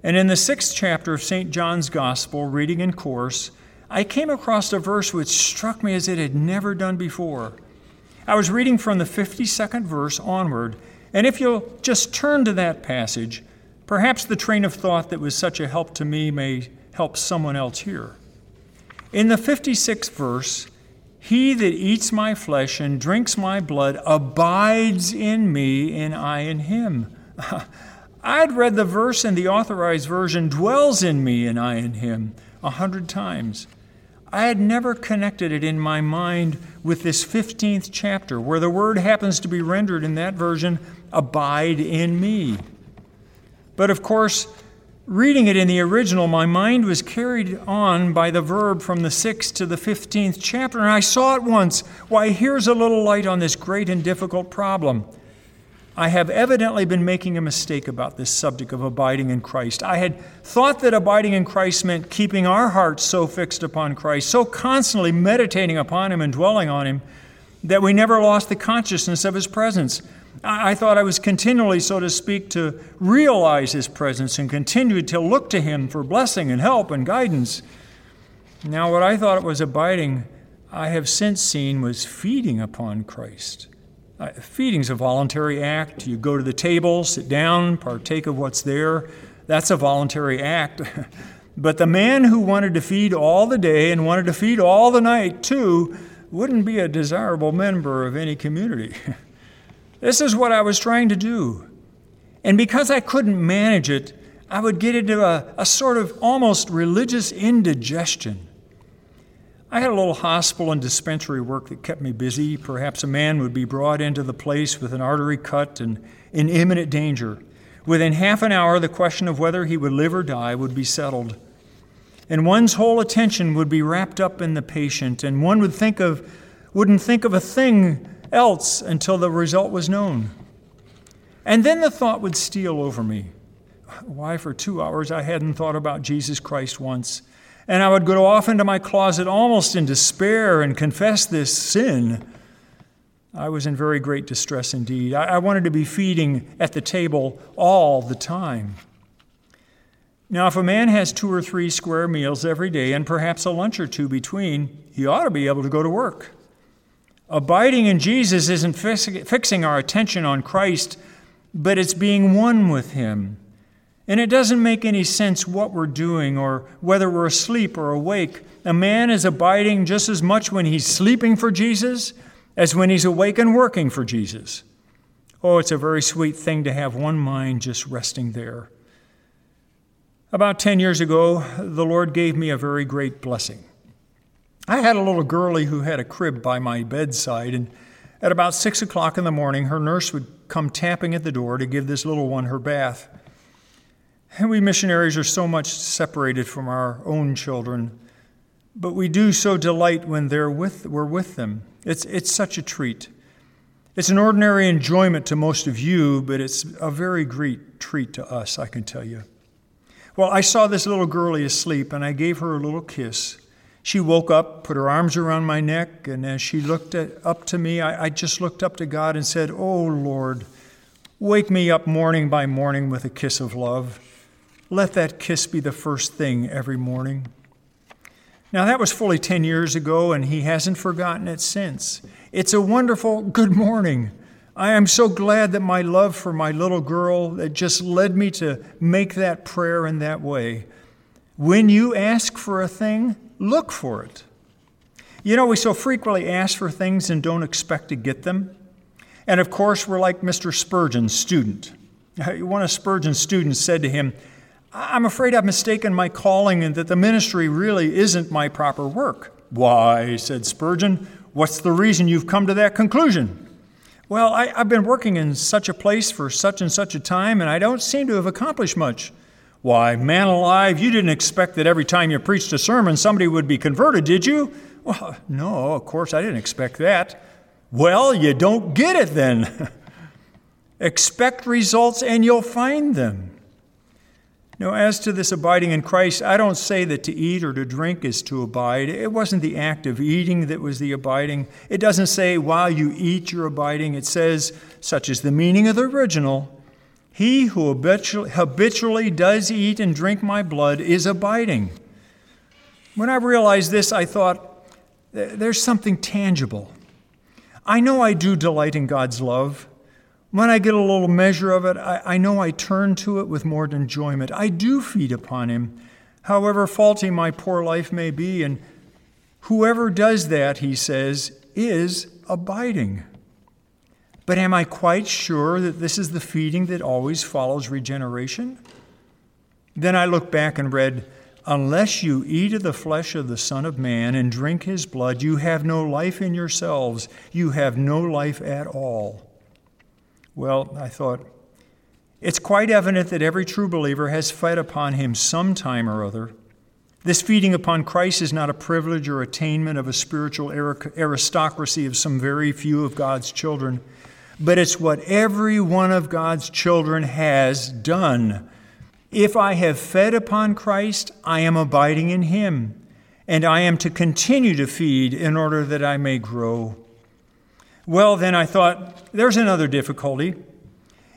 and in the sixth chapter of St. John's Gospel, reading in course, I came across a verse which struck me as it had never done before. I was reading from the 52nd verse onward, and if you'll just turn to that passage, perhaps the train of thought that was such a help to me may help someone else here. In the 56th verse, he that eats my flesh and drinks my blood abides in me, and I in him. *laughs* I'd read the verse in the authorized version, dwells in me, and I in him, a hundred times. I had never connected it in my mind with this 15th chapter, where the word happens to be rendered in that version, abide in me. But of course, Reading it in the original, my mind was carried on by the verb from the 6th to the 15th chapter, and I saw at once why, here's a little light on this great and difficult problem. I have evidently been making a mistake about this subject of abiding in Christ. I had thought that abiding in Christ meant keeping our hearts so fixed upon Christ, so constantly meditating upon Him and dwelling on Him, that we never lost the consciousness of His presence. I thought I was continually, so to speak, to realize His presence and continue to look to Him for blessing and help and guidance. Now, what I thought was abiding, I have since seen was feeding upon Christ. Uh, feeding's a voluntary act. You go to the table, sit down, partake of what's there. That's a voluntary act. *laughs* but the man who wanted to feed all the day and wanted to feed all the night, too, wouldn't be a desirable member of any community. *laughs* This is what I was trying to do. And because I couldn't manage it, I would get into a, a sort of almost religious indigestion. I had a little hospital and dispensary work that kept me busy. Perhaps a man would be brought into the place with an artery cut and in imminent danger. Within half an hour, the question of whether he would live or die would be settled. And one's whole attention would be wrapped up in the patient, and one would think of, wouldn't think of a thing else until the result was known. And then the thought would steal over me why, for two hours, I hadn't thought about Jesus Christ once. And I would go off into my closet almost in despair and confess this sin. I was in very great distress indeed. I, wanted to be feeding at the table all the time. Now, if a man has two or three square meals every day and perhaps a lunch or two between, he ought to be able to go to work. Abiding in Jesus isn't fixing our attention on Christ, but it's being one with Him. And it doesn't make any sense what we're doing or whether we're asleep or awake. A man is abiding just as much when he's sleeping for Jesus as when he's awake and working for Jesus. Oh, it's a very sweet thing to have one mind just resting there. About 10 years ago, the Lord gave me a very great blessing. I had a little girlie who had a crib by my bedside, and at about six o'clock in the morning, her nurse would come tapping at the door to give this little one her bath. And we missionaries are so much separated from our own children, but we do so delight when they're with, we're with them. It's, it's such a treat. It's an ordinary enjoyment to most of you, but it's a very great treat to us, I can tell you. Well, I saw this little girlie asleep, and I gave her a little kiss. She woke up, put her arms around my neck, and as she looked at, up to me, I, I just looked up to God and said, Oh Lord, wake me up morning by morning with a kiss of love. Let that kiss be the first thing every morning. Now, that was fully 10 years ago, and he hasn't forgotten it since. It's a wonderful good morning. I am so glad that my love for my little girl that just led me to make that prayer in that way. When you ask for a thing, look for it. You know, we so frequently ask for things and don't expect to get them. And of course, we're like Mr. Spurgeon's student. *laughs* One of Spurgeon's students said to him, I'm afraid I've mistaken my calling and that the ministry really isn't my proper work. Why, said Spurgeon, what's the reason you've come to that conclusion? Well, I, have been working in such a place for such and such a time, and I don't seem to have accomplished much. Why, man alive, you didn't expect that every time you preached a sermon somebody would be converted, did you? Well, no, of course I didn't expect that. Well, you don't get it then. *laughs* expect results and you'll find them. Now, as to this abiding in Christ, I don't say that to eat or to drink is to abide. It wasn't the act of eating that was the abiding. It doesn't say while you eat you're abiding. It says, such is the meaning of the original, he who habitually does eat and drink my blood is abiding. When I realized this, I thought, there's something tangible. I know I do delight in God's love. When I get a little measure of it, I, I know I turn to it with more enjoyment. I do feed upon Him, however faulty my poor life may be. And whoever does that, he says, is abiding. But am I quite sure that this is the feeding that always follows regeneration? Then I looked back and read, Unless you eat of the flesh of the Son of Man and drink his blood, you have no life in yourselves. You have no life at all. Well, I thought, it's quite evident that every true believer has fed upon him some time or other. This feeding upon Christ is not a privilege or attainment of a spiritual aristocracy of some very few of God's children but it's what every one of God's children has done. If I have fed upon Christ, I am abiding in Him, and I am to continue to feed in order that I may grow. Well, then I thought, there's another difficulty.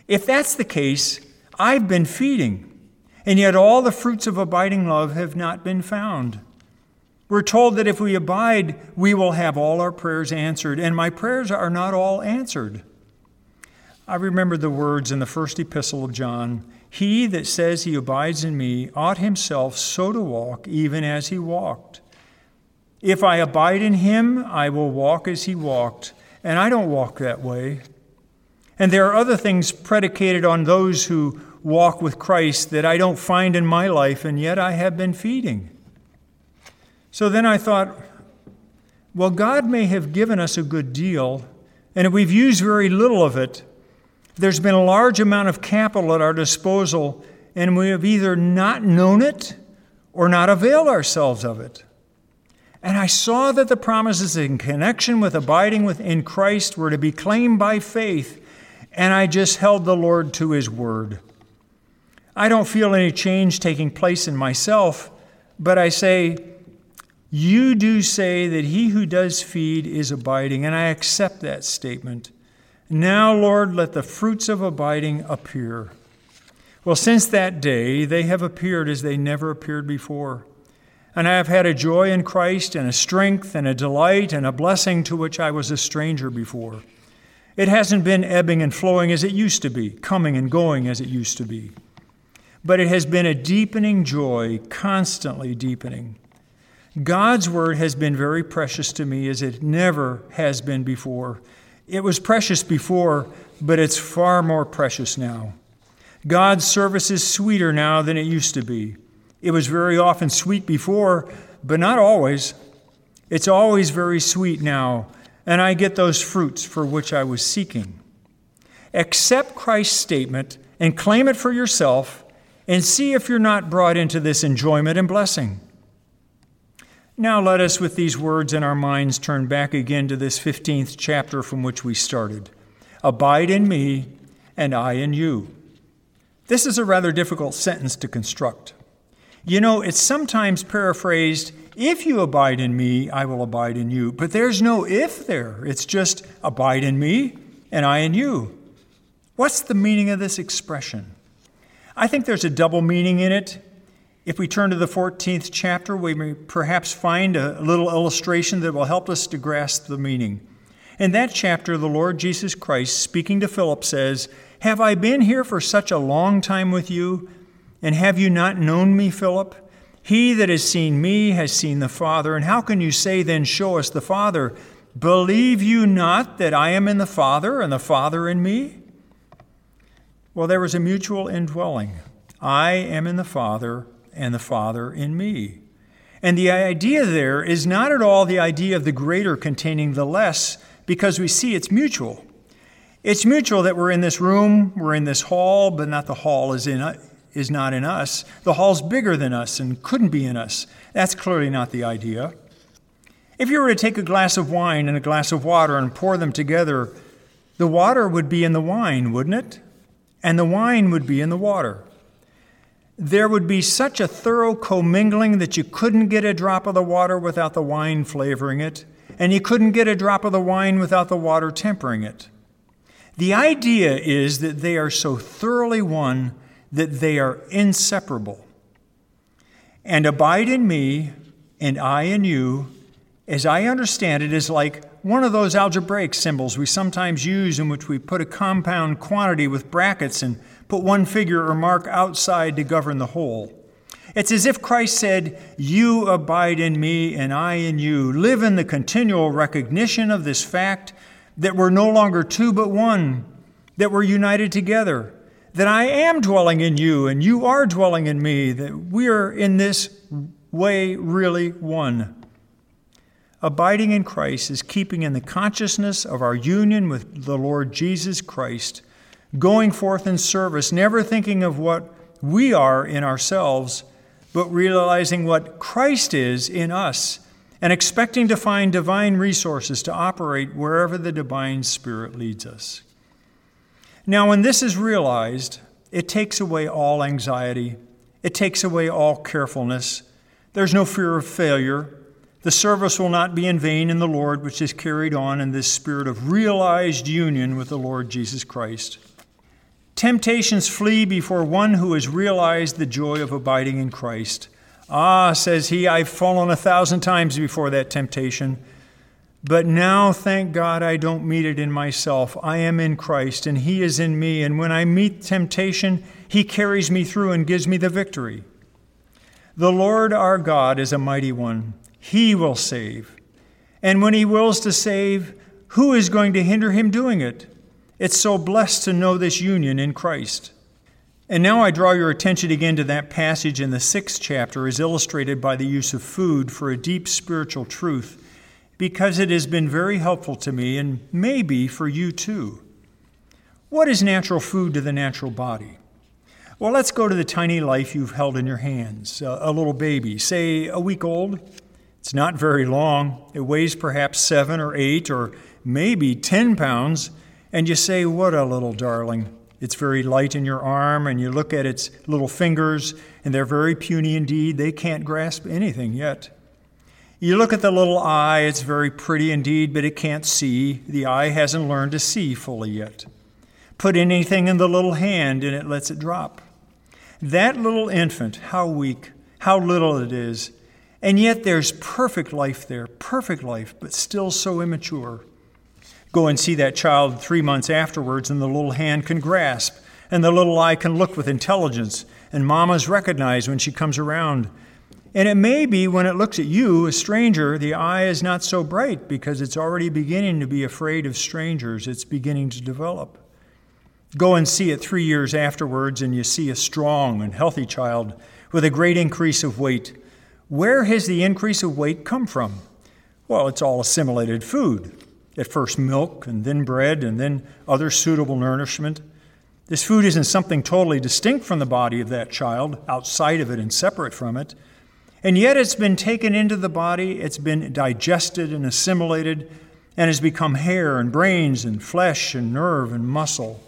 If that's the case, I've been feeding, and yet all the fruits of abiding love have not been found. We're told that if we abide, we will have all our prayers answered, and my prayers are not all answered. I remember the words in the first epistle of John He that says he abides in me ought himself so to walk, even as he walked. If I abide in him, I will walk as he walked, and I don't walk that way. And there are other things predicated on those who walk with Christ that I don't find in my life, and yet I have been feeding. So then I thought, well, God may have given us a good deal, and if we've used very little of it, there's been a large amount of capital at our disposal, and we have either not known it or not availed ourselves of it. And I saw that the promises in connection with abiding within Christ were to be claimed by faith, and I just held the Lord to his word. I don't feel any change taking place in myself, but I say, You do say that he who does feed is abiding, and I accept that statement. Now, Lord, let the fruits of abiding appear. Well, since that day, they have appeared as they never appeared before. And I have had a joy in Christ, and a strength, and a delight, and a blessing to which I was a stranger before. It hasn't been ebbing and flowing as it used to be, coming and going as it used to be. But it has been a deepening joy, constantly deepening. God's word has been very precious to me as it never has been before. It was precious before, but it's far more precious now. God's service is sweeter now than it used to be. It was very often sweet before, but not always. It's always very sweet now, and I get those fruits for which I was seeking. Accept Christ's statement and claim it for yourself, and see if you're not brought into this enjoyment and blessing. Now, let us, with these words in our minds, turn back again to this 15th chapter from which we started. Abide in me, and I in you. This is a rather difficult sentence to construct. You know, it's sometimes paraphrased, if you abide in me, I will abide in you. But there's no if there. It's just abide in me, and I in you. What's the meaning of this expression? I think there's a double meaning in it. If we turn to the 14th chapter, we may perhaps find a little illustration that will help us to grasp the meaning. In that chapter, the Lord Jesus Christ, speaking to Philip, says, Have I been here for such a long time with you, and have you not known me, Philip? He that has seen me has seen the Father. And how can you say then, Show us the Father? Believe you not that I am in the Father, and the Father in me? Well, there was a mutual indwelling. I am in the Father, and the Father in me. And the idea there is not at all the idea of the greater containing the less, because we see it's mutual. It's mutual that we're in this room, we're in this hall, but not the hall is in is not in us. The hall's bigger than us and couldn't be in us. That's clearly not the idea. If you were to take a glass of wine and a glass of water and pour them together, the water would be in the wine, wouldn't it? And the wine would be in the water there would be such a thorough commingling that you couldn't get a drop of the water without the wine flavoring it, and you couldn't get a drop of the wine without the water tempering it. The idea is that they are so thoroughly one that they are inseparable. And abide in me, and I in you, as I understand it, is like one of those algebraic symbols we sometimes use in which we put a compound quantity with brackets and put one figure or mark outside to govern the whole. It's as if Christ said, You abide in me and I in you. Live in the continual recognition of this fact that we're no longer two but one, that we're united together, that I am dwelling in you and you are dwelling in me, that we are in this way really one. Abiding in Christ is keeping in the consciousness of our union with the Lord Jesus Christ going forth in service, never thinking of what we are in ourselves, but realizing what Christ is in us and expecting to find divine resources to operate wherever the divine Spirit leads us. Now, when this is realized, it takes away all anxiety, it takes away all carefulness. There's no fear of failure. The service will not be in vain in the Lord, which is carried on in this spirit of realized union with the Lord Jesus Christ. Temptations flee before one who has realized the joy of abiding in Christ. Ah, says he, I've fallen a thousand times before that temptation. But now, thank God, I don't meet it in myself. I am in Christ, and He is in me. And when I meet temptation, He carries me through and gives me the victory. The Lord our God is a mighty one. He will save. And when He wills to save, who is going to hinder Him doing it? It's so blessed to know this union in Christ. And now I draw your attention again to that passage in the sixth chapter as illustrated by the use of food for a deep spiritual truth because it has been very helpful to me and maybe for you too. What is natural food to the natural body? Well, let's go to the tiny life you've held in your hands a little baby, say a week old. It's not very long. It weighs perhaps seven or eight or maybe 10 pounds. And you say, What a little darling. It's very light in your arm, and you look at its little fingers, and they're very puny indeed. They can't grasp anything yet. You look at the little eye, it's very pretty indeed, but it can't see. The eye hasn't learned to see fully yet. Put anything in the little hand and it lets it drop. That little infant, how weak, how little it is, and yet there's perfect life there, perfect life, but still so immature. Go and see that child three months afterwards, and the little hand can grasp, and the little eye can look with intelligence, and mama's recognized when she comes around and it may be when it looks at you, a stranger, the eye is not so bright because it's already beginning to be afraid of strangers. It's beginning to develop. Go and see it three years afterwards, and you see a strong and healthy child with a great increase of weight. Where has the increase of weight come from? Well, it's all assimilated food. At first, milk, and then bread, and then other suitable nourishment. This food isn't something totally distinct from the body of that child, outside of it and separate from it. And yet it's been taken into the body, it's been digested and assimilated, and has become hair and brains and flesh and nerve and muscle.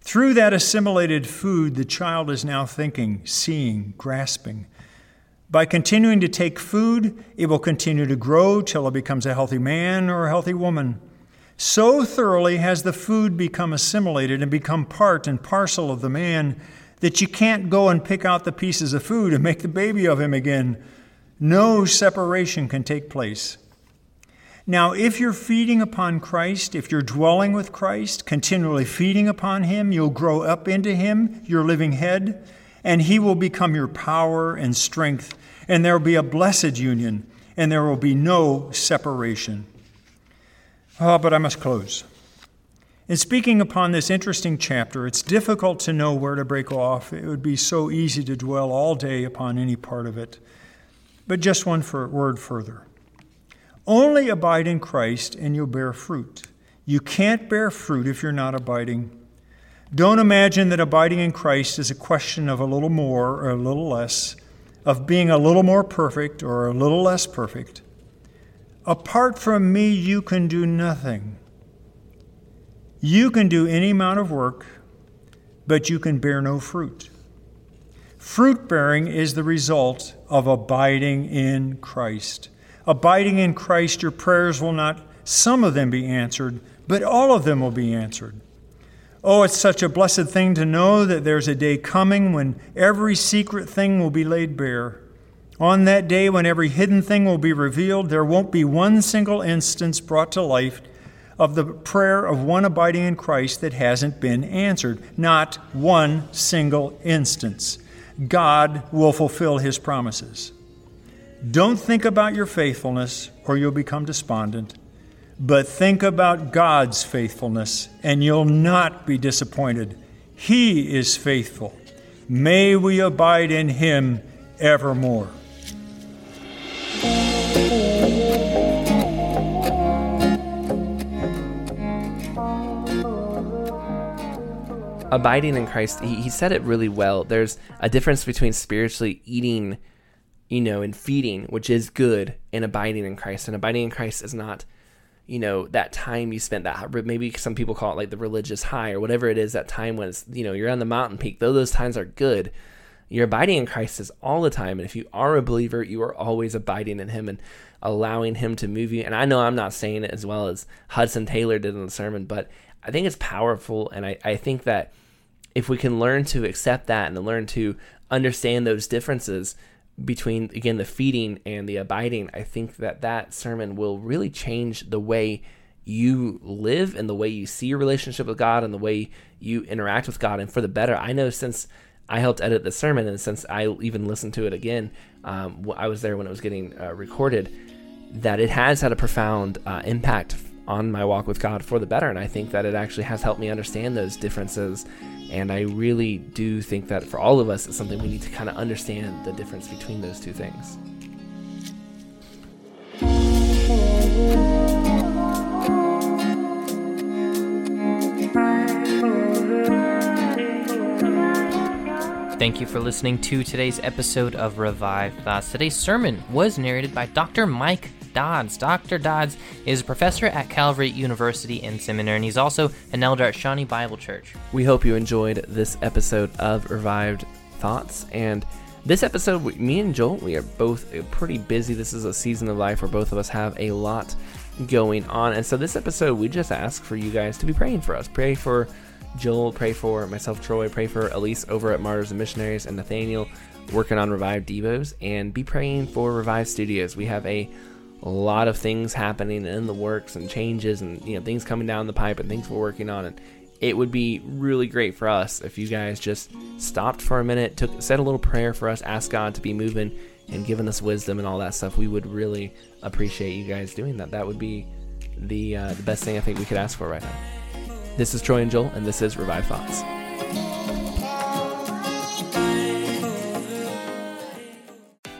Through that assimilated food, the child is now thinking, seeing, grasping. By continuing to take food, it will continue to grow till it becomes a healthy man or a healthy woman. So thoroughly has the food become assimilated and become part and parcel of the man that you can't go and pick out the pieces of food and make the baby of him again. No separation can take place. Now, if you're feeding upon Christ, if you're dwelling with Christ, continually feeding upon Him, you'll grow up into Him, your living head, and He will become your power and strength, and there will be a blessed union, and there will be no separation. Oh, but I must close. In speaking upon this interesting chapter, it's difficult to know where to break off. It would be so easy to dwell all day upon any part of it. But just one word further. Only abide in Christ and you'll bear fruit. You can't bear fruit if you're not abiding. Don't imagine that abiding in Christ is a question of a little more or a little less, of being a little more perfect or a little less perfect. Apart from me, you can do nothing. You can do any amount of work, but you can bear no fruit. Fruit bearing is the result of abiding in Christ. Abiding in Christ, your prayers will not, some of them be answered, but all of them will be answered. Oh, it's such a blessed thing to know that there's a day coming when every secret thing will be laid bare. On that day, when every hidden thing will be revealed, there won't be one single instance brought to life of the prayer of one abiding in Christ that hasn't been answered. Not one single instance. God will fulfill his promises. Don't think about your faithfulness or you'll become despondent, but think about God's faithfulness and you'll not be disappointed. He is faithful. May we abide in him evermore. abiding in Christ, he, he said it really well. There's a difference between spiritually eating, you know, and feeding, which is good, and abiding in Christ. And abiding in Christ is not, you know, that time you spent that maybe some people call it like the religious high or whatever it is, that time when it's, you know, you're on the mountain peak. Though those times are good, you're abiding in Christ is all the time. And if you are a believer, you are always abiding in Him and allowing Him to move you. And I know I'm not saying it as well as Hudson Taylor did in the sermon, but I think it's powerful. And I, I think that if we can learn to accept that and learn to understand those differences between, again, the feeding and the abiding, I think that that sermon will really change the way you live and the way you see your relationship with God and the way you interact with God and for the better. I know since I helped edit the sermon, and since I even listened to it again, um, I was there when it was getting uh, recorded, that it has had a profound uh, impact on my walk with God for the better. And I think that it actually has helped me understand those differences. And I really do think that for all of us, it's something we need to kind of understand the difference between those two things. Thank you for listening to today's episode of Revived Thoughts. Today's sermon was narrated by Dr. Mike Dodds. Dr. Dodds is a professor at Calvary University and Seminary, and he's also an elder at Shawnee Bible Church. We hope you enjoyed this episode of Revived Thoughts. And this episode, me and Joel, we are both uh, pretty busy. This is a season of life where both of us have a lot going on. And so, this episode, we just ask for you guys to be praying for us. Pray for Joel, pray for myself, Troy, pray for Elise over at Martyrs and Missionaries, and Nathaniel working on Revive Devos, and be praying for Revive Studios. We have a lot of things happening in the works and changes and you know things coming down the pipe and things we're working on. And it would be really great for us if you guys just stopped for a minute took said a little prayer for us asked god to be moving and giving us wisdom and all that stuff. We would really appreciate you guys doing that. That would be the uh, the best thing i think we could ask for right now. This is Troy and Joel, and this is Revived Thoughts.